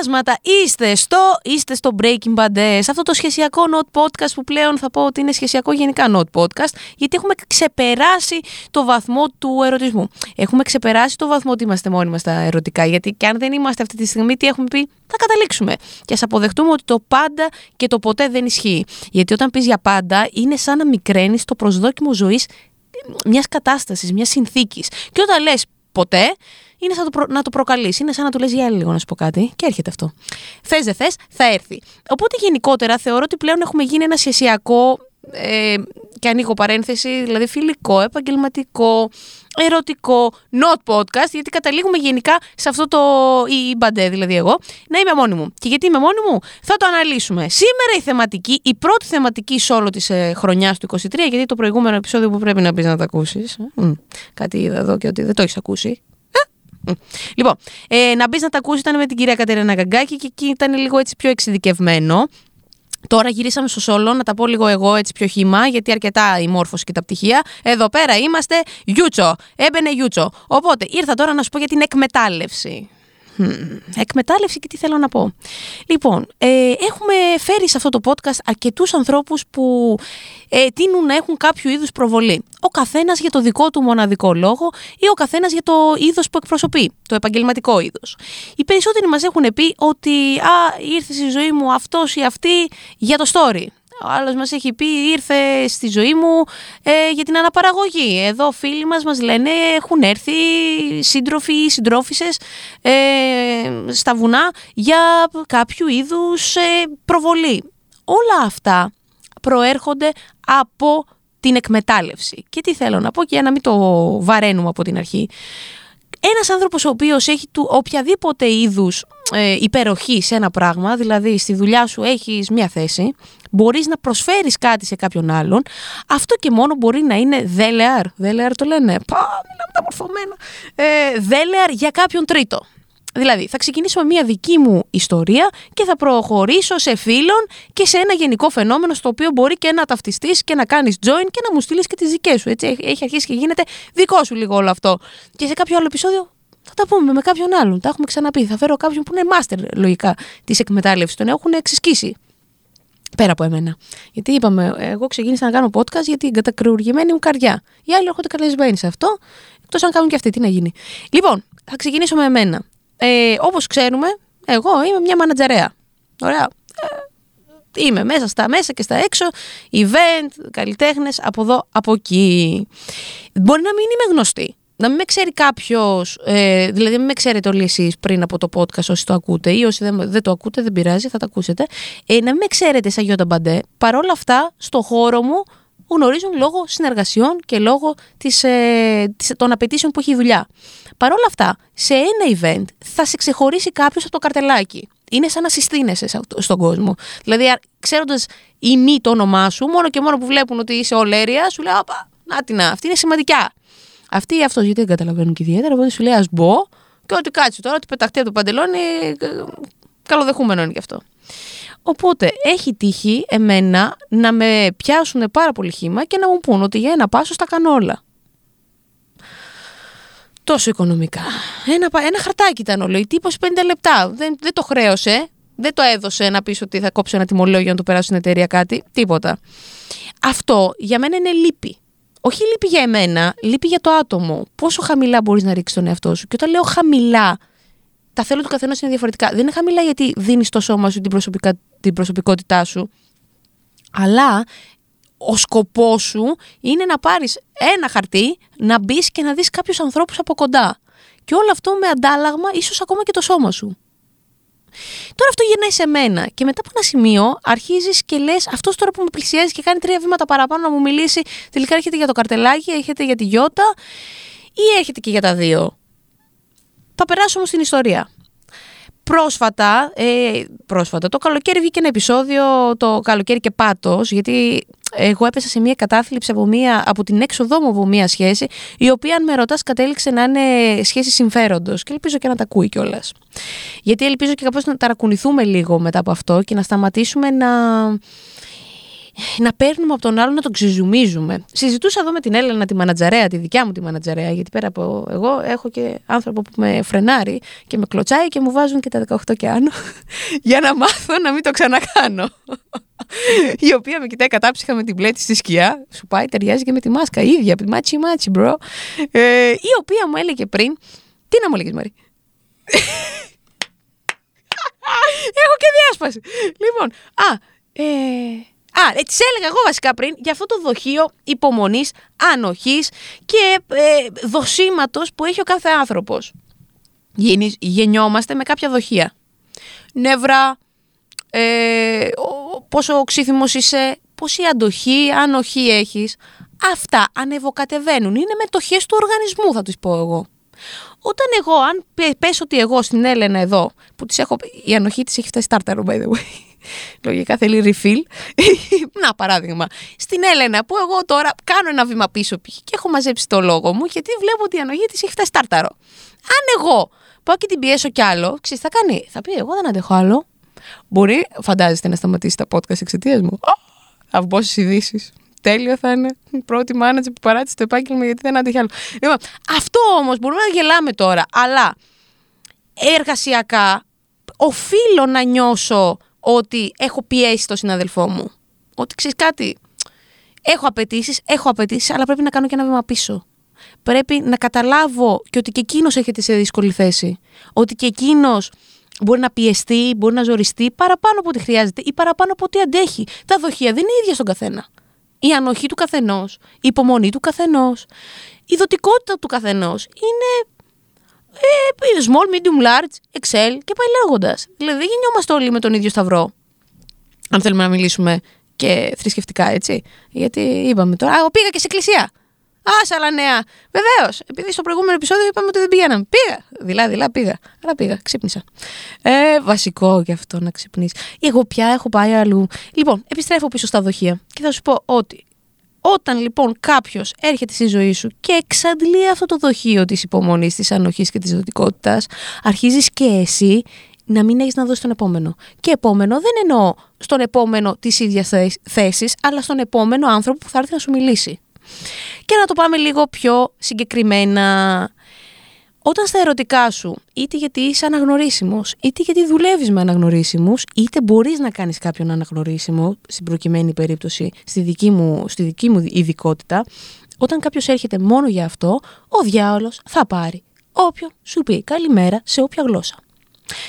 Υπέροχα πλάσματα. Είστε στο, είστε στο Breaking Bad, ε, σε αυτό το σχεσιακό not podcast που πλέον θα πω ότι είναι σχεσιακό γενικά not podcast, γιατί έχουμε ξεπεράσει το βαθμό του ερωτισμού. Έχουμε ξεπεράσει το βαθμό ότι είμαστε μόνοι μας στα ερωτικά, γιατί και αν δεν είμαστε αυτή τη στιγμή, τι έχουμε πει, θα καταλήξουμε. Και ας αποδεχτούμε ότι το πάντα και το ποτέ δεν ισχύει. Γιατί όταν πεις για πάντα, είναι σαν να μικραίνεις το προσδόκιμο ζωής μιας κατάστασης, μιας συνθήκης. Και όταν λες ποτέ, είναι σαν το προ- να το προκαλείς. Είναι σαν να του λες για λίγο να σου πω κάτι. Και έρχεται αυτό. Θες δεν θες, θα έρθει. Οπότε γενικότερα θεωρώ ότι πλέον έχουμε γίνει ένα σχεσιακό. Ε, και ανοίγω παρένθεση, δηλαδή φιλικό, επαγγελματικό, ερωτικό, not podcast, γιατί καταλήγουμε γενικά σε αυτό το. ή μπαντέ, δηλαδή εγώ, να είμαι μόνη μου. Και γιατί είμαι μόνη μου, θα το αναλύσουμε. Σήμερα η θεματική, η πρώτη θεματική σε όλο της ε, χρονιάς του 23, γιατί το προηγούμενο επεισόδιο που πρέπει να πεις να το ακούσεις. κάτι είδα εδώ και ότι δεν το έχεις ακούσει. Μμ. Λοιπόν, ε, να μπεις να τα ακούσει ήταν με την κυρία Κατερίνα Γκαγκάκη και εκεί ήταν λίγο έτσι πιο εξειδικευμένο. Τώρα γυρίσαμε στο Σόλο, να τα πω λίγο εγώ έτσι πιο χύμα, γιατί αρκετά η μόρφωση και τα πτυχία. Εδώ πέρα είμαστε Γιούτσο. Έμπαινε Γιούτσο. Οπότε ήρθα τώρα να σου πω για την εκμετάλλευση. Μμμ, Εκμετάλλευση και τι θέλω να πω. Λοιπόν, ε, έχουμε φέρει σε αυτό το podcast αρκετούς ανθρώπους που ε, τείνουν να έχουν κάποιο είδους προβολή. Ο καθένας για το δικό του μοναδικό λόγο ή ο καθένας για το είδος που εκπροσωπεί, το επαγγελματικό είδος. Οι περισσότεροι μας έχουν πει ότι α, ήρθε στη ζωή μου αυτός ή αυτή για το story. Ο άλλος μας έχει πει ήρθε στη ζωή μου ε, για την αναπαραγωγή. Εδώ φίλοι μας μας λένε έχουν έρθει σύντροφοι ή συντρόφισσες ε, στα βουνά για κάποιο είδους ε, προβολή. Όλα αυτά προέρχονται από την εκμετάλλευση. Και τι θέλω να πω και για να μην το βαραίνουμε από την αρχή. Ένας άνθρωπος ο οποίος έχει του οποιαδήποτε είδους ε, υπεροχή σε ένα πράγμα, δηλαδή στη δουλειά σου έχεις μια θέση, μπορείς να προσφέρεις κάτι σε κάποιον άλλον, αυτό και μόνο μπορεί να είναι δέλεαρ. Δέλεαρ το λένε. Πα, μιλάμε τα μορφωμένα. Ε, δέλεαρ για κάποιον τρίτο. Δηλαδή, θα ξεκινήσω με μια δική μου ιστορία και θα προχωρήσω σε φίλων και σε ένα γενικό φαινόμενο στο οποίο μπορεί και να ταυτιστείς και να κάνεις join και να μου στείλεις και τις δικές σου. Έτσι, έχει- έχει αρχίσει και γίνεται δικό σου λίγο όλο αυτό. Και σε κάποιο άλλο επεισόδιο θα τα πούμε με κάποιον άλλον. Τα έχουμε ξαναπεί. Θα φέρω κάποιον που είναι master λογικά της εκμετάλλευσης. Τον έχουν εξασκήσει. Πέρα από εμένα. Γιατί είπαμε, εγώ ξεκίνησα να κάνω podcast για την κατακρεουργημένη μου καρδιά. Οι άλλοι έρχονται καλεσμένοι σε αυτό, εκτός αν κάνουν και αυτοί. Τι να γίνει. Λοιπόν, θα ξεκινήσω με εμένα. Ε, Όπως ξέρουμε, εγώ είμαι μια μανατζαρέα. Ωραία. Ε, είμαι μέσα στα μέσα και στα έξω, event, καλλιτέχνες, από εδώ, από εκεί. Μπορεί να μην είμαι γνωστή. Να μην με ξέρει κάποιος, ε, δηλαδή μην με ξέρετε όλοι εσείς πριν από το podcast όσοι το ακούτε ή όσοι δεν, δεν το ακούτε, δεν πειράζει, θα το ακούσετε. Ε, να μην με ξέρετε σαν Γιώτα Μπαντέ. Παρόλα αυτά, στο χώρο μου γνωρίζουν λόγω συνεργασιών και λόγω της, ε, της, των απαιτήσεων που έχει η δουλειά. Παρ' όλα αυτά, σε ένα event θα σε ξεχωρίσει κάποιος από το καρτελάκι. Είναι σαν να συστήνεσαι σε αυτό- στον κόσμο. Δηλαδή, ξέροντας ή μη το όνομά σου, μόνο και μόνο που βλέπουν ότι είσαι ολέρια, σου λέει: Απα, να την, αυτή είναι σημαντικά. Αυτή ή αυτό, γιατί δεν καταλαβαίνουν και ιδιαίτερα, οπότε σου λέει: Α μπω, και ό,τι κάτσει τώρα, ότι πεταχτεί από το παντελόνι, ε, καλοδεχούμενο είναι γι' αυτό. Οπότε έχει τύχει εμένα να με πιάσουν πάρα πολύ χήμα και να μου πούν ότι για ένα πάσο τα κάνω όλα. Τόσο οικονομικά. Ένα, πα- ένα χαρτάκι ήταν όλο. Η τύπος 50 λεπτά. Δεν, δεν το χρέωσε. Δεν το έδωσε να πεις ότι θα κόψω ένα τιμολόγιο για να του περάσω στην εταιρεία κάτι. Τίποτα. Αυτό για μένα είναι λύπη. Όχι λύπη για εμένα, λύπη για το άτομο. Πόσο χαμηλά μπορείς να ρίξεις τον εαυτό σου. Και όταν λέω χαμηλά, τα θέλω του καθενό είναι διαφορετικά. Δεν είναι χαμηλά γιατί δίνεις το σώμα σου την, προσωπικά, την προσωπικότητά σου. Αλλά ο σκοπός σου είναι να πάρεις ένα χαρτί, να μπεις και να δεις κάποιους ανθρώπους από κοντά. Και όλο αυτό με αντάλλαγμα, ίσως ακόμα και το σώμα σου. Τώρα αυτό γυρνάει σε μένα και μετά από ένα σημείο αρχίζεις και λες: Αυτός τώρα που με πλησιάζει και κάνει τρία βήματα παραπάνω να μου μιλήσει, τελικά έρχεται για το καρτελάκι, έρχεται για τη γιώτα ή έρχεται και για τα δύο. Θα περάσω όμως στην ιστορία. Πρόσφατα, ε, πρόσφατα, το καλοκαίρι βγήκε ένα επεισόδιο, το καλοκαίρι και πάτος, γιατί εγώ έπεσα σε μια κατάθλιψη από, μια, από την έξοδό μου από μια σχέση, η οποία αν με ρωτάς κατέληξε να είναι σχέση συμφέροντος και ελπίζω και να τα ακούει κιόλας. Γιατί ελπίζω και κάπως να ταρακουνηθούμε λίγο μετά από αυτό και να σταματήσουμε να να παίρνουμε από τον άλλο να τον ξεζουμίζουμε. Συζητούσα εδώ με την Έλενα τη μανατζαρέα, τη δικιά μου τη μανατζαρέα, γιατί πέρα από εγώ έχω και άνθρωπο που με φρενάρει και με κλωτσάει και μου βάζουν και τα 18 και άνω για να μάθω να μην το ξανακάνω. η οποία με κοιτάει κατάψυχα με την πλάτη στη σκιά. Σου πάει, ταιριάζει και με τη μάσκα ίδια. Matchy, matchy, bro. Ε, η οποία μου έλεγε πριν. Τι να μου έλεγες, Μαρή; Έχω και διάσπαση. Λοιπόν, α, ε, Α, ε, τη έλεγα εγώ βασικά πριν για αυτό το δοχείο υπομονής, ανοχής και ε, δοσήματο που έχει ο κάθε άνθρωπος. Γεννιόμαστε με κάποια δοχεία. Νεύρα, ε, πόσο οξύθυμος είσαι, πόση αντοχή, ανοχή έχεις. Αυτά ανεβοκατεβαίνουν. Είναι μετοχές του οργανισμού, θα του πω εγώ. Όταν εγώ, αν πες ότι εγώ στην Έλενα εδώ, που της έχω, η ανοχή της έχει φτάσει στάρταρο, by the way, λογικά θέλει refill, να παράδειγμα, στην Έλενα που εγώ τώρα κάνω ένα βήμα πίσω και έχω μαζέψει το λόγο μου, γιατί βλέπω ότι η ανοχή της έχει φτάσει στάρταρο. Αν εγώ πάω και την πιέσω κι άλλο, ξέρεις, θα κάνει, θα πει εγώ δεν αντέχω άλλο. Μπορεί, φαντάζεστε, να σταματήσει τα podcast εξαιτίας μου. Θα βγω ειδήσεις τέλειο θα είναι η πρώτη μάνατζερ που παράτησε το επάγγελμα γιατί δεν άντεχε άλλο. Λοιπόν, αυτό όμως μπορούμε να γελάμε τώρα, αλλά εργασιακά οφείλω να νιώσω ότι έχω πιέσει τον συναδελφό μου. Ότι ξέρεις κάτι. Έχω απαιτήσεις, έχω απαιτήσεις, αλλά πρέπει να κάνω και ένα βήμα πίσω. Πρέπει να καταλάβω και ότι και εκείνος έχετε σε δύσκολη θέση. Ότι και εκείνος μπορεί να πιεστεί, μπορεί να ζοριστεί παραπάνω από ό,τι χρειάζεται ή παραπάνω από ό,τι αντέχει. Τα δοχεία δεν είναι ίδια στον καθένα η ανοχή του καθενός, η υπομονή του καθενός, η δοτικότητα του καθενός είναι ε, small, medium, large, excel και πάει λέγοντας. Δηλαδή δεν γεννιόμαστε όλοι με τον ίδιο σταυρό. Αν θέλουμε να μιλήσουμε και θρησκευτικά, έτσι. Γιατί είπαμε τώρα, εγώ πήγα και σε εκκλησία. Α, άλλα νέα. Βεβαίως. Επειδή στο προηγούμενο επεισόδιο είπαμε ότι δεν πήγαιναμε. Πήγα. Δειλά-δειλά πήγα. Αλλά πήγα. Ξύπνησα. Ε, βασικό γι' αυτό να ξυπνήσει. Εγώ πια έχω πάει αλλού. Λοιπόν, επιστρέφω πίσω στα δοχεία και θα σου πω ότι όταν λοιπόν κάποιος έρχεται στη ζωή σου και εξαντλεί αυτό το δοχείο της υπομονής, της ανοχής και της δοτικότητας, αρχίζεις και εσύ να μην έχεις να δώσεις τον επόμενο. Και επόμενο δεν εννοώ στον επόμενο τη ίδια θέση, αλλά στον επόμενο άνθρωπο που θα έρθει να σου μιλήσει. Και να το πάμε λίγο πιο συγκεκριμένα. Όταν στα ερωτικά σου, είτε γιατί είσαι αναγνωρίσιμος, είτε γιατί δουλεύεις με αναγνωρίσιμους, είτε μπορείς να κάνεις κάποιον αναγνωρίσιμο, στην προκειμένη περίπτωση, στη δική μου, στη δική μου ειδικότητα, όταν κάποιος έρχεται μόνο για αυτό, ο διάολος θα πάρει όποιον σου πει καλημέρα σε όποια γλώσσα.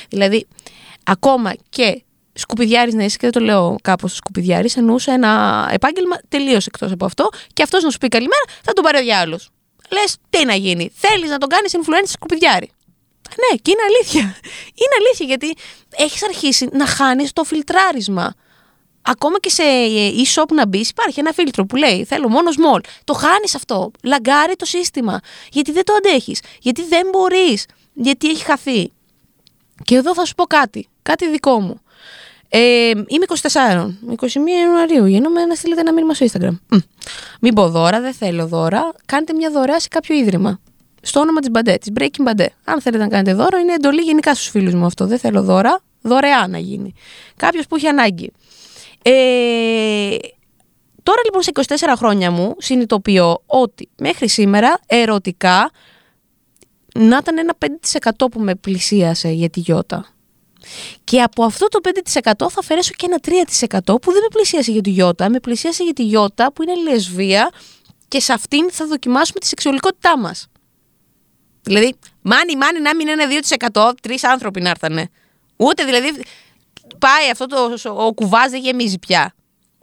Δηλαδή, ακόμα και σκουπιδιάρης να είσαι, και δεν το λέω κάπως σκουπιδιάρης, εννοούσε ένα επάγγελμα τελείως εκτός από αυτό, και αυτός να σου πει καλημέρα, θα τον πάρει ο διάλογο. Λες, τι να γίνει, θέλεις να τον κάνεις influencer σκουπιδιάρη. Ναι, και είναι αλήθεια. Είναι αλήθεια γιατί έχεις αρχίσει να χάνεις το φιλτράρισμα. Ακόμα και σε e-shop να μπεις, υπάρχει ένα φίλτρο που λέει Θέλω μόνο small. Το χάνεις αυτό. Λαγκάρει το σύστημα. Γιατί δεν το αντέχεις. Γιατί δεν μπορείς. Γιατί έχει χαθεί. Και εδώ θα σου πω κάτι. Κάτι δικό μου. Ε, είμαι 24, 21 Ιανουαρίου. Γίνομαι να στείλετε ένα μήνυμα στο Instagram. Μην πω δώρα, δεν θέλω δώρα. Κάντε μια δωρεά σε κάποιο ίδρυμα. Στο όνομα της Μπαντέ, της Breaking Μπαντέ. Αν θέλετε να κάνετε δώρο, είναι εντολή γενικά στους φίλους μου αυτό. Δεν θέλω δώρα, δωρεά να γίνει. Κάποιος που έχει ανάγκη. Ε, τώρα λοιπόν σε 24 χρόνια μου συνειδητοποιώ ότι μέχρι σήμερα ερωτικά να ήταν ένα 5% που με πλησίασε για τη Γιώτα. Και από αυτό το 5% θα αφαιρέσω και ένα 3% που δεν με πλησίασε για τη Γιώτα, με πλησίασε για τη Γιώτα που είναι λεσβία και σε αυτήν θα δοκιμάσουμε τη σεξουαλικότητά μας. Δηλαδή, μάνι, μάνι να μην είναι 2%, τρεις άνθρωποι να έρθανε. Ούτε δηλαδή πάει αυτό το ο κουβάζ δεν γεμίζει πια.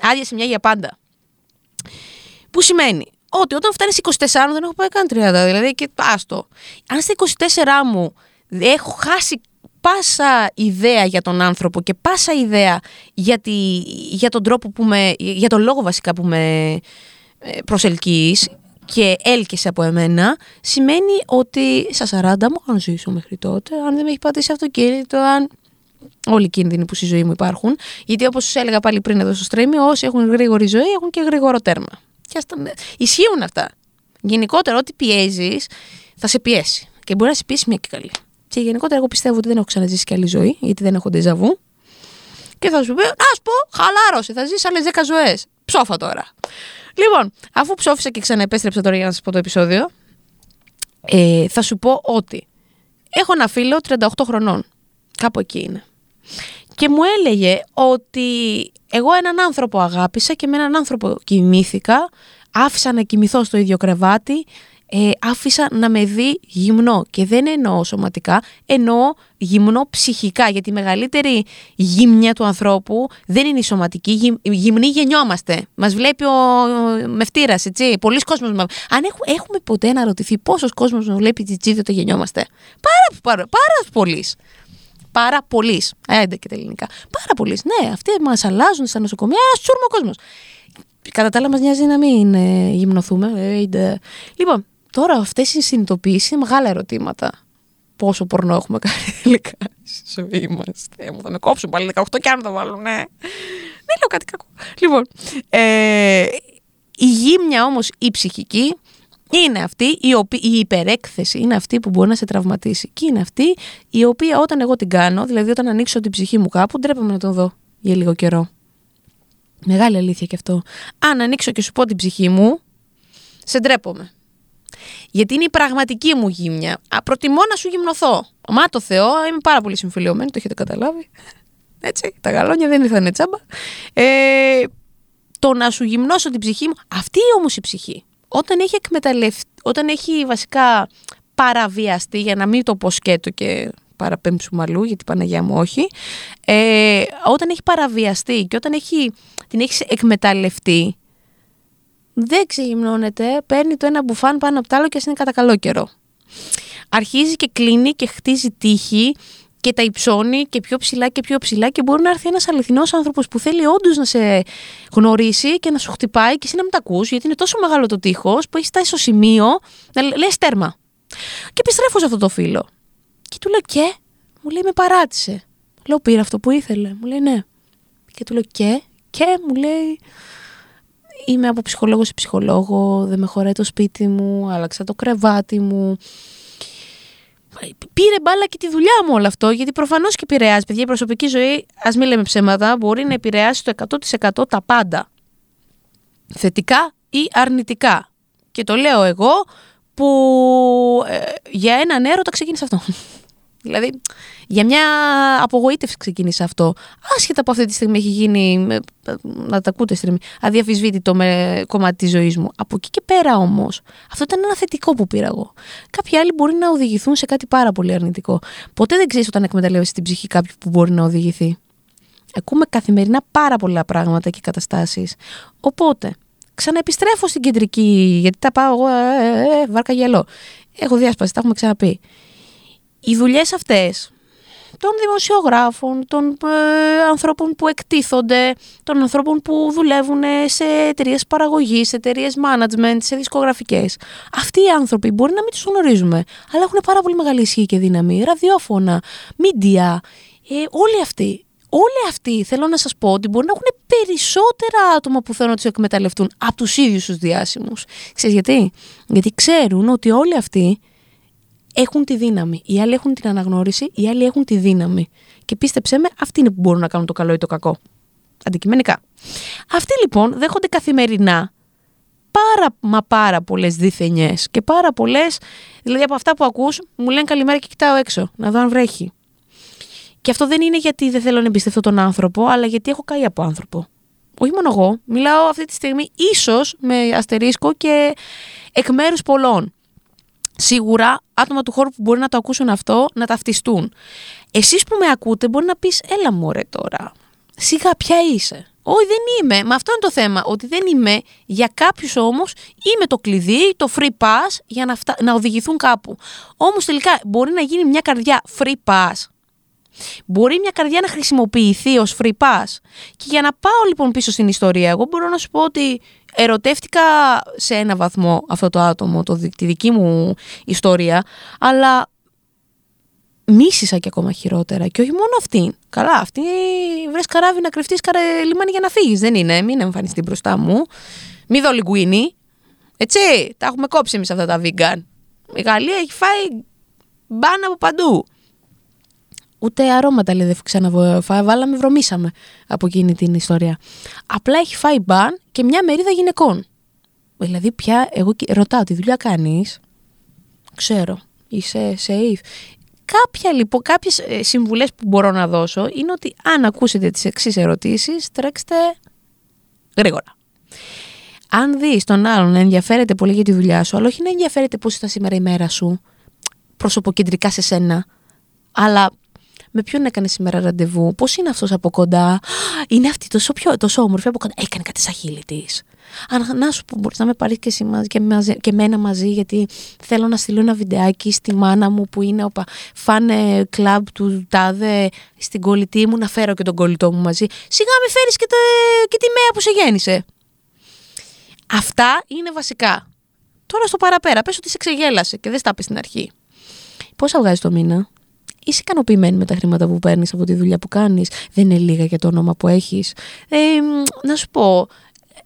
Άδεια σε μια για πάντα. Που σημαίνει ότι όταν φτάνεις 24 δεν έχω πάει καν 30. Δηλαδή και άστο. Αν στα 24 μου έχω χάσει πάσα ιδέα για τον άνθρωπο και πάσα ιδέα για, για τον τρόπο που με, για τον λόγο βασικά που με ε, προσελκύεις, και έλκεσαι από εμένα, σημαίνει ότι στα 40 μου, αν ζήσω μέχρι τότε, αν δεν με έχει πατήσει αυτοκίνητο, αν όλοι οι κίνδυνοι που στη ζωή μου υπάρχουν. Γιατί όπως σας έλεγα πάλι πριν εδώ στο stream, όσοι έχουν γρήγορη ζωή έχουν και γρήγορο τέρμα. Και αστα... Ισχύουν αυτά. Γενικότερα, ό,τι πιέζεις, θα σε πιέσει. Και μπορεί να σε πιέσει μια και καλή. Και γενικότερα, εγώ πιστεύω ότι δεν έχω ξαναζήσει και άλλη ζωή, γιατί δεν έχω ντεζαβού. Και θα σου πει, Α πω, χαλάρωσε, θα ζήσει άλλες 10 ζωές. Ψόφα τώρα. Λοιπόν, αφού ψόφισα και ξαναεπέστρεψα τώρα για να σας πω το επεισόδιο, ε, θα σου πω ότι έχω ένα φίλο 38 χρονών. Κάπου εκεί είναι. Και μου έλεγε ότι εγώ έναν άνθρωπο αγάπησα και με έναν άνθρωπο κοιμήθηκα, άφησα να κοιμηθώ στο ίδιο κρεβάτι, ε, άφησα να με δει γυμνό και δεν εννοώ σωματικά, εννοώ γυμνό ψυχικά γιατί η μεγαλύτερη γυμνιά του ανθρώπου δεν είναι η σωματική, γυμ, γυμνοί γεννιόμαστε. Μας βλέπει ο, ο μευτήρας, έτσι, πολλοί κόσμος. Αν έχουμε, έχουμε ποτέ να ρωτηθεί πόσος κόσμος μας βλέπει τσιτσίδι όταν γεννιόμαστε; Πάρα, πάρα, πάρα πολλοί. Πάρα πολλοί. Έντε και τα ελληνικά. Πάρα πολλοί. Ναι, αυτοί μας αλλάζουν στα νοσοκομεία, σούρμα ο κόσμος. Κατά τα άλλα, μας νοιάζει να μην ε, γυμνοθούμε. Ε, λοιπόν, Τώρα αυτές οι συνειδητοποιήσεις είναι μεγάλα ερωτήματα. Πόσο πορνό έχουμε κάνει τελικά στη ζωή μας. Θα με κόψουν πάλι 18 και αν το βάλουν, ναι. Δεν λέω κάτι κακό. Λοιπόν, ε, η γύμνια όμως η ψυχική είναι αυτή η, οποία, η υπερέκθεση, είναι αυτή που μπορεί να σε τραυματίσει. Και είναι αυτή η οποία όταν εγώ την κάνω, δηλαδή όταν ανοίξω την ψυχή μου κάπου, ντρέπομαι να τον δω για λίγο καιρό. Μεγάλη αλήθεια και αυτό. Αν ανοίξω και σου πω την ψυχή μου, σε ντρέπομαι. Γιατί είναι η πραγματική μου γύμνια. Α, προτιμώ να σου γυμνοθώ. Μα το Θεό, είμαι πάρα πολύ συμφιλειωμένη, το έχετε καταλάβει. Έτσι, τα γαλόνια δεν ήρθαν τσάμπα. Ε, το να σου γυμνώσω την ψυχή μου, αυτή όμως η ψυχή, όταν έχει εκμεταλλευτεί, όταν έχει βασικά παραβιαστεί, για να μην το πω σκέτο και παραπέμψουμε αλλού, γιατί Παναγιά μου όχι, ε, όταν έχει παραβιαστεί και όταν έχει, την έχεις εκμεταλλευτεί, δεν ξεγυμνώνεται, παίρνει το ένα μπουφάν πάνω από το άλλο και είναι κατά καλό καιρό. Αρχίζει και κλείνει και χτίζει τύχη και τα υψώνει και πιο ψηλά και πιο ψηλά και μπορεί να έρθει ένας αληθινός άνθρωπος που θέλει όντως να σε γνωρίσει και να σου χτυπάει και εσύ να μην τα ακούς, γιατί είναι τόσο μεγάλο το τείχος που έχεις φτάσει στο σημείο να λες τέρμα. Και επιστρέφω σε αυτό το φίλο. Και του λέω και, μου λέει με παράτησε. Λέω πήρα αυτό που ήθελε. Μου λέει ναι. Και του λέω και, και μου λέει είμαι από ψυχολόγο σε ψυχολόγο, δεν με χωράει το σπίτι μου, άλλαξα το κρεβάτι μου. Πήρε μπάλα και τη δουλειά μου όλο αυτό, γιατί προφανώς και επηρεάζει. Παιδιά, η προσωπική ζωή, ας μην λέμε ψέματα, μπορεί να επηρεάσει το 100% τα πάντα. Θετικά ή αρνητικά. Και το λέω εγώ που ε, για έναν έρωτα ξεκίνησε αυτό. Δηλαδή, για μια απογοήτευση ξεκίνησε αυτό. Άσχετα από αυτή τη στιγμή έχει γίνει, να τα ακούτε στιγμή, αδιαφυσβήτητο με κομμάτι της ζωής μου. Από εκεί και πέρα όμως, αυτό ήταν ένα θετικό που πήρα εγώ. Κάποιοι άλλοι μπορεί να οδηγηθούν σε κάτι πάρα πολύ αρνητικό. Ποτέ δεν ξέρεις όταν εκμεταλλεύεσαι την ψυχή κάποιου που μπορεί να οδηγηθεί. Ακούμε καθημερινά πάρα πολλά πράγματα και καταστάσεις. Οπότε, ξαναεπιστρέφω στην κεντρική, γιατί τα πάω εγώ, ε, ε, ε, βάρκα γελό. Έχω διάσπαση, τα έχουμε ξαναπεί οι δουλειές αυτές των δημοσιογράφων, των ε, ανθρώπων που εκτίθονται, των ανθρώπων που δουλεύουν σε εταιρείες παραγωγής, σε εταιρείες management, σε δισκογραφικές. Αυτοί οι άνθρωποι μπορεί να μην τους γνωρίζουμε, αλλά έχουν πάρα πολύ μεγάλη ισχύ και δύναμη. Ραδιόφωνα, media, ε, όλοι αυτοί. Όλοι αυτοί θέλω να σας πω ότι μπορεί να έχουν περισσότερα άτομα που θέλουν να τους εκμεταλλευτούν από τους ίδιους τους διάσημους. Ξέρετε γιατί; Γιατί ξέρουν ότι όλοι αυτοί έχουν τη δύναμη. Οι άλλοι έχουν την αναγνώριση, οι άλλοι έχουν τη δύναμη. Και πίστεψέ με, αυτοί είναι που μπορούν να κάνουν το καλό ή το κακό. Αντικειμενικά. Αυτοί λοιπόν δέχονται καθημερινά πάρα μα πάρα πολλές διθενιές και πάρα πολλές, δηλαδή από αυτά που ακούς μου λένε καλημέρα και κοιτάω έξω να δω αν βρέχει. Και αυτό δεν είναι γιατί δεν θέλω να εμπιστευτώ τον άνθρωπο, αλλά γιατί έχω καεί από άνθρωπο. Όχι μόνο εγώ, μιλάω αυτή τη στιγμή ίσως με αστερίσκο και εκ μέρους πολλών σίγουρα άτομα του χώρου που μπορεί να το ακούσουν αυτό να ταυτιστούν. Εσείς που με ακούτε μπορεί να πεις έλα μωρέ τώρα, σιγά ποια είσαι. Όχι δεν είμαι, με αυτό είναι το θέμα, ότι δεν είμαι, για κάποιους όμως είμαι το κλειδί, το free pass για να, να οδηγηθούν κάπου. Όμως τελικά μπορεί να γίνει μια καρδιά free pass, Μπορεί μια καρδιά να χρησιμοποιηθεί ως free pass. Και για να πάω λοιπόν πίσω στην ιστορία, εγώ μπορώ να σου πω ότι ερωτεύτηκα σε ένα βαθμό αυτό το άτομο, το, τη δική μου ιστορία, αλλά μίσησα και ακόμα χειρότερα. Και όχι μόνο αυτή. Καλά, αυτή βρες καράβι να κρυφτείς καρε λιμάνι για να φύγεις. Δεν είναι, μην εμφανιστεί μπροστά μου. Μη δω λιγκουίνι. Έτσι, τα έχουμε κόψει εμείς αυτά τα vegan. Η Γαλλία έχει φάει μπαν από παντού. Ούτε αρώματα λέει δεν ξαναβάλαμε, βάλαμε, βρωμήσαμε από εκείνη την ιστορία. Απλά έχει φάει μπαν και μια μερίδα γυναικών. Δηλαδή πια, εγώ ρωτάω, τι δουλειά κάνεις; Ξέρω, είσαι safe. Κάποια λοιπόν, κάποιες ε, συμβουλές που μπορώ να δώσω είναι ότι αν ακούσετε τις εξής ερωτήσεις, τρέξτε γρήγορα. Αν δεις τον άλλον να ενδιαφέρεται πολύ για τη δουλειά σου, αλλά όχι να ενδιαφέρεται πώς ήταν σήμερα η μέρα σου, προσωποκεντρικά σε σένα, αλλά με ποιον έκανε σήμερα ραντεβού, πώς είναι αυτός από κοντά, είναι αυτή τόσο, πιο, τόσο όμορφη από κοντά, έκανε κάτι στα χείλη της. Αν να σου πω, μπορείς να με πάρεις και, εσύ, και, μαζί, και μένα μαζί, γιατί θέλω να στείλω ένα βιντεάκι στη μάνα μου που είναι ο φαν κλαμπ του τάδε στην κολλητή μου, να φέρω και τον κολλητό μου μαζί. Σιγά με φέρεις και, και τη μέα που σε γέννησε. Αυτά είναι βασικά. Τώρα στο παραπέρα, πες ότι σε ξεγέλασε και δεν στα στην αρχή. Πόσα βγάζει το μήνα, είσαι ικανοποιημένη με τα χρήματα που παίρνεις από τη δουλειά που κάνεις; Δεν είναι λίγα για το όνομα που έχεις. Ε, να σου πω,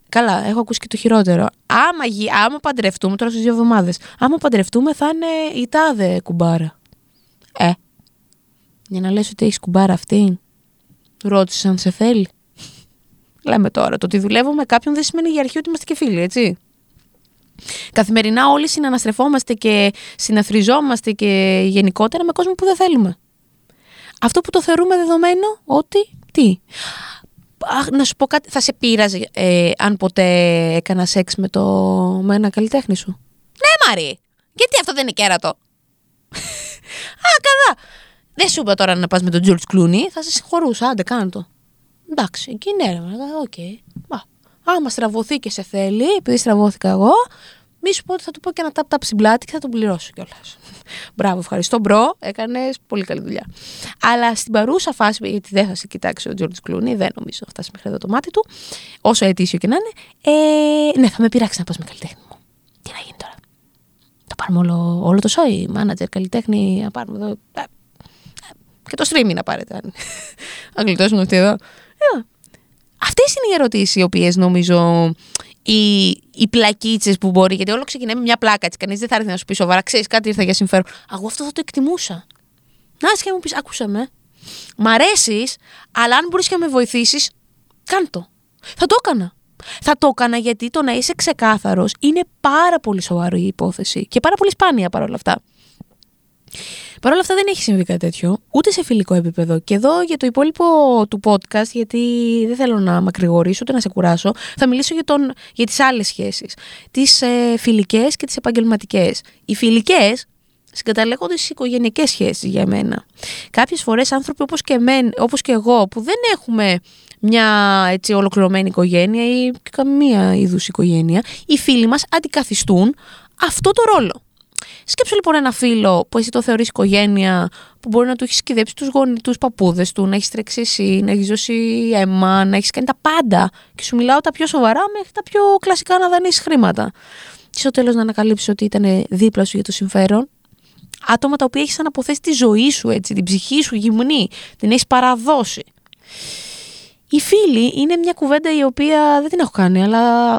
Καλά, έχω ακούσει και το χειρότερο. Άμα, άμα παντρευτούμε, τώρα στι δύο εβδομάδες, άμα παντρευτούμε θα είναι η τάδε κουμπάρα. Ε, για να λες ότι έχεις κουμπάρα αυτή, ρώτησες αν σε θέλει. Λέμε τώρα, το ότι δουλεύω με κάποιον δεν σημαίνει για αρχή ότι είμαστε και φίλοι, έτσι. Καθημερινά όλοι συναναστρεφόμαστε και συναθριζόμαστε και γενικότερα με κόσμο που δεν θέλουμε. Αυτό που το θεωρούμε δεδομένο ότι τι. Αχ, να σου πω κάτι, θα σε πείραζε ε, αν ποτέ έκανα σεξ με, το, με ένα καλλιτέχνη σου. Ναι, Μαρή. Γιατί αυτό δεν είναι κέρατο; Α, καλά. Δεν σου είπα τώρα να πας με τον Τζορτζ Κλούνεϊ, θα σε συγχωρούσα. Άντε, κάνε το. Εντάξει, εκεί ναι, ok. Okay. Άμα στραβωθεί και σε θέλει, επειδή στραβώθηκα εγώ, μη σου πω ότι θα του πω και ένα tap tap στην πλάτη και θα τον πληρώσω κιόλας. Μπράβο, ευχαριστώ, bro. Έκανες πολύ καλή δουλειά. Αλλά στην παρούσα φάση, γιατί δεν θα σε κοιτάξει ο Τζόρτζ Κλούνι, δεν νομίζω θα φτάσει μέχρι εδώ το μάτι του, όσο αιτήσιο και να είναι, ε, ναι, θα με πειράξει να πας με καλλιτέχνη μου. Τι να γίνει τώρα; Θα πάρουμε όλο, όλο το σόι, μάνατζερ, καλλιτέχνη, να πάρουμε εδώ. Ε, ε, και το streaming να πάρετε. Αν γλιτώσουμε αυτή εδώ. Ε, Αυτές είναι οι ερωτήσεις οι οποίες νομίζω οι, οι πλακίτσες που μπορεί, γιατί όλο ξεκινάει με μια πλάκα. Έτσι, κανείς δεν θα έρθει να σου πει σοβαρά, ξέρεις κάτι ήρθα για συμφέρον. Εγώ αυτό θα το εκτιμούσα. Να και μου πεις, άκουσα με. Μ' αρέσεις, αλλά αν μπορείς και να με βοηθήσεις, κάντο. Θα το έκανα. Θα το έκανα γιατί το να είσαι ξεκάθαρος είναι πάρα πολύ σοβαρή η υπόθεση και πάρα πολύ σπάνια παρόλα αυτά. Παρ' όλα αυτά δεν έχει συμβεί κάτι τέτοιο, ούτε σε φιλικό επίπεδο. Και εδώ για το υπόλοιπο του podcast, γιατί δεν θέλω να μακρηγορήσω ούτε να σε κουράσω, θα μιλήσω για, τον, για τις άλλες σχέσεις. Τις ε, φιλικές και τις επαγγελματικές. Οι φιλικές συγκαταλέγονται στις οικογενειακές σχέσεις για μένα. Κάποιες φορές άνθρωποι όπως και, όπως και εγώ που δεν έχουμε μια έτσι ολοκληρωμένη οικογένεια ή καμία είδους οικογένεια, οι φίλοι μας αντικαθιστούν αυτό το ρόλο. Σκέψου λοιπόν ένα φίλο που εσύ το θεωρείς οικογένεια, που μπορεί να του έχεις σκηδέψει τους γονεί, τους παππούδες του, να έχεις τρέξει εσύ, να έχεις δώσει αίμα, να έχεις κάνει τα πάντα. Και σου μιλάω τα πιο σοβαρά μέχρι τα πιο κλασικά να δανείσει χρήματα. Και στο τέλος να ανακαλύψεις ότι ήταν δίπλα σου για το συμφέρον. Άτομα τα οποία έχεις αναποθέσει τη ζωή σου, έτσι, την ψυχή σου γυμνή, την έχεις παραδώσει. Οι φίλοι είναι μια κουβέντα η οποία δεν την έχω κάνει, αλλά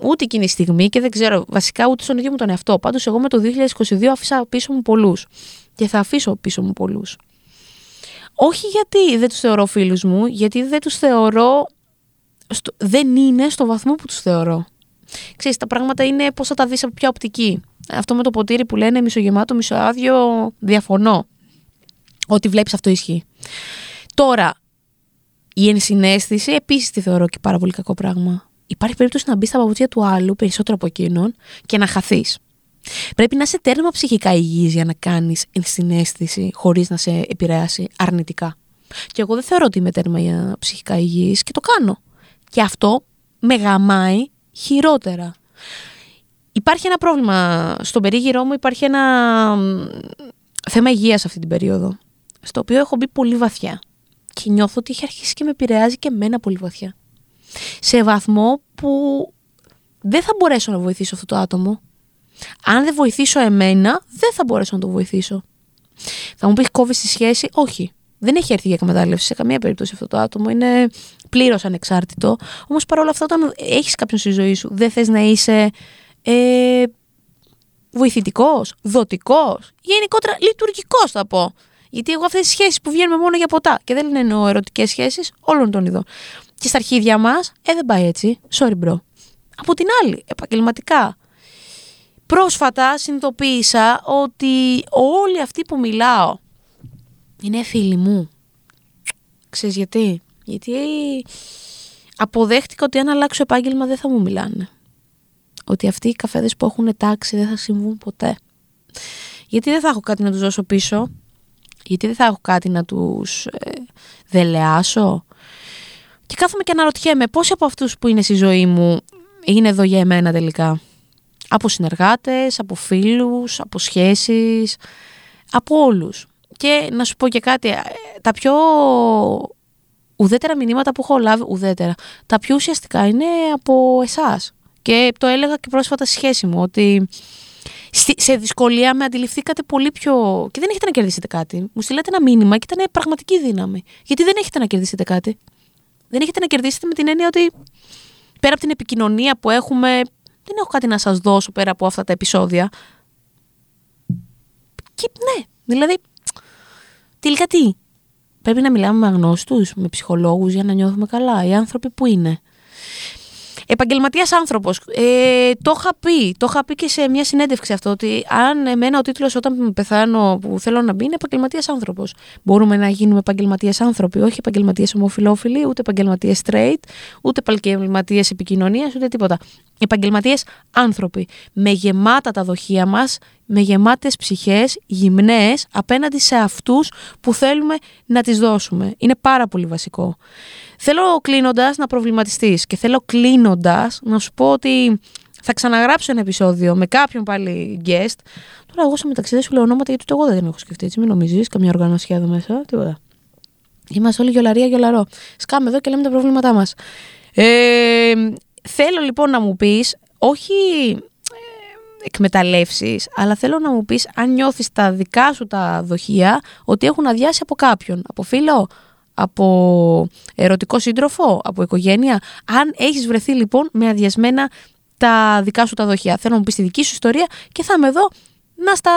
ούτε εκείνη τη στιγμή και δεν ξέρω βασικά ούτε στον ίδιο μου τον εαυτό. Πάντως εγώ με το 2022 άφησα πίσω μου πολλούς και θα αφήσω πίσω μου πολλούς. Όχι γιατί δεν τους θεωρώ φίλους μου, γιατί δεν τους θεωρώ, στο, δεν είναι στο βαθμό που τους θεωρώ. Ξέρεις, τα πράγματα είναι πώς θα τα δεις από ποια οπτική. Αυτό με το ποτήρι που λένε μισογεμάτο, μισοάδιο, διαφωνώ. Ό,τι βλέπεις αυτό ισχύει. Τώρα, η ενσυναίσθηση επίσης τη θεωρώ και πάρα πολύ κακό πράγμα υπάρχει περίπτωση να μπεις στα παπούτσια του άλλου περισσότερο από εκείνον και να χαθείς. Πρέπει να είσαι τέρμα ψυχικά υγιής για να κάνεις ενσυναίσθηση χωρίς να σε επηρεάσει αρνητικά. Και εγώ δεν θεωρώ ότι είμαι τέρμα ψυχικά υγιής και το κάνω. Και αυτό με γαμάει χειρότερα. Υπάρχει ένα πρόβλημα στον περίγυρό μου, υπάρχει ένα θέμα υγείας αυτή την περίοδο, στο οποίο έχω μπει πολύ βαθιά. Και νιώθω ότι έχει αρχίσει και με επηρεάζει και εμένα πολύ βαθιά σε βαθμό που δεν θα μπορέσω να βοηθήσω αυτό το άτομο. Αν δεν βοηθήσω εμένα, δεν θα μπορέσω να το βοηθήσω. Θα μου πεις κόβεις τη σχέση; Όχι. Δεν έχει έρθει για εκμετάλλευση σε καμία περίπτωση αυτό το άτομο. Είναι πλήρως ανεξάρτητο. Όμως παρόλα αυτά, όταν έχεις κάποιον στη ζωή σου, δεν θες να είσαι ε, βοηθητικός, δοτικός, γενικότερα λειτουργικός θα πω. Γιατί εγώ αυτές τις σχέσεις που βγαίνουμε μόνο για ποτά και δεν εννοώ ερωτικές σχέσεις όλων των ειδών. Και στα αρχίδια μας, ε, δεν πάει έτσι. Sorry, bro. Από την άλλη, επαγγελματικά. Πρόσφατα συνειδητοποίησα ότι όλοι αυτοί που μιλάω είναι φίλοι μου. Ξέρεις γιατί; Γιατί αποδέχτηκα ότι αν αλλάξω επάγγελμα δεν θα μου μιλάνε. Ότι αυτοί οι καφέδες που έχουν τάξει δεν θα συμβούν ποτέ. Γιατί δεν θα έχω κάτι να τους δώσω πίσω; Γιατί δεν θα έχω κάτι να τους ε, δελεάσω; Και κάθομαι και αναρωτιέμαι πόσοι από αυτούς που είναι στη ζωή μου είναι εδώ για εμένα τελικά; Από συνεργάτες, από φίλους, από σχέσεις, από όλους. Και να σου πω και κάτι, ε, τα πιο ουδέτερα μηνύματα που έχω λάβει, ουδέτερα, τα πιο ουσιαστικά είναι από εσάς. Και το έλεγα και πρόσφατα στη σχέση μου, ότι σε δυσκολία με αντιληφθήκατε πολύ πιο. και δεν έχετε να κερδίσετε κάτι. Μου στείλατε ένα μήνυμα και ήταν πραγματική δύναμη. Γιατί δεν έχετε να κερδίσετε κάτι. Δεν έχετε να κερδίσετε με την έννοια ότι πέρα από την επικοινωνία που έχουμε, δεν έχω κάτι να σας δώσω πέρα από αυτά τα επεισόδια. Και ναι, δηλαδή Τελικά τι; Πρέπει να μιλάμε με αγνώστους, με ψυχολόγους για να νιώθουμε καλά. Οι άνθρωποι που είναι. Επαγγελματίας άνθρωπος. Ε, το είχα πει. Το είχα πει και σε μια συνέντευξη αυτό. Ότι αν εμένα ο τίτλος όταν πεθάνω που θέλω να μπει είναι επαγγελματίας άνθρωπος. Μπορούμε να γίνουμε επαγγελματίες άνθρωποι. Όχι επαγγελματίες ομοφυλόφιλοι, ούτε επαγγελματίες straight, ούτε επαγγελματίες επικοινωνίας, ούτε τίποτα. Επαγγελματίες άνθρωποι. Με γεμάτα τα δοχεία μας, με γεμάτες ψυχές, γυμνές, απέναντι σε αυτούς που θέλουμε να τις δώσουμε. Είναι πάρα πολύ βασικό. Θέλω κλείνοντας να προβληματιστείς και θέλω κλείνοντας να σου πω ότι θα ξαναγράψω ένα επεισόδιο με κάποιον πάλι guest. Τώρα, εγώ στο μεταξύ δεν σου λέω ονόματα γιατί το εγώ δεν έχω σκεφτεί. Έτσι, μην νομίζεις, καμιά οργανωσιά εδώ μέσα, τίποτα. Είμαστε όλοι γιολαρία, γιολαρό. Σκάμε εδώ και λέμε τα προβλήματά μας. Ε, θέλω λοιπόν να μου πεις, όχι ε, εκμεταλλεύσεις, αλλά θέλω να μου πεις αν νιώθεις τα δικά σου τα δοχεία ότι έχουν αδειάσει από κάποιον, από φίλο, από ερωτικό σύντροφο, από οικογένεια. Αν έχεις βρεθεί λοιπόν με αδειασμένα τα δικά σου τα δοχεία. Θέλω να μου πεις τη δική σου ιστορία και θα είμαι εδώ να στα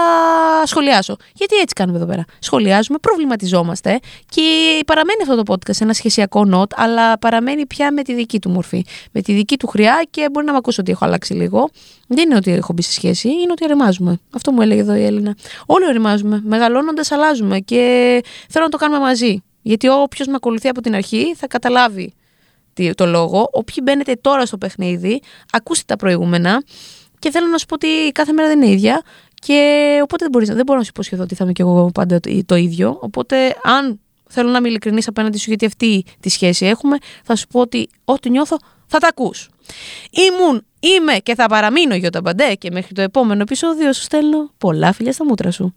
σχολιάσω. Γιατί έτσι κάνουμε εδώ πέρα. Σχολιάζουμε, προβληματιζόμαστε και παραμένει αυτό το podcast ένα σχεσιακό νότ, αλλά παραμένει πια με τη δική του μορφή. Με τη δική του χρειά και μπορεί να με ακούσει ότι έχω αλλάξει λίγο. Δεν είναι ότι έχω μπει σε σχέση, είναι ότι οριμάζουμε. Αυτό μου έλεγε εδώ η Έλληνα. Όλοι οριμάζουμε. Μεγαλώνοντας, αλλάζουμε και θέλω να το κάνουμε μαζί. Γιατί όποιος με ακολουθεί από την αρχή θα καταλάβει το λόγο. Όποιοι μπαίνετε τώρα στο παιχνίδι, ακούστε τα προηγούμενα. Και θέλω να σου πω ότι κάθε μέρα δεν είναι ίδια. Και οπότε δεν, μπορείς, δεν μπορώ να σου υποσχεθώ ότι θα είμαι και εγώ πάντα το ίδιο. Οπότε, αν θέλω να είμαι ειλικρινής απέναντι σου, γιατί αυτή τη σχέση έχουμε, θα σου πω ότι ό,τι νιώθω θα τα ακούς. Ήμουν, είμαι και θα παραμείνω Γιώτα Μπαντέ και μέχρι το επόμενο επεισόδιο σου στέλνω πολλά φιλιά στα μούτρα σου.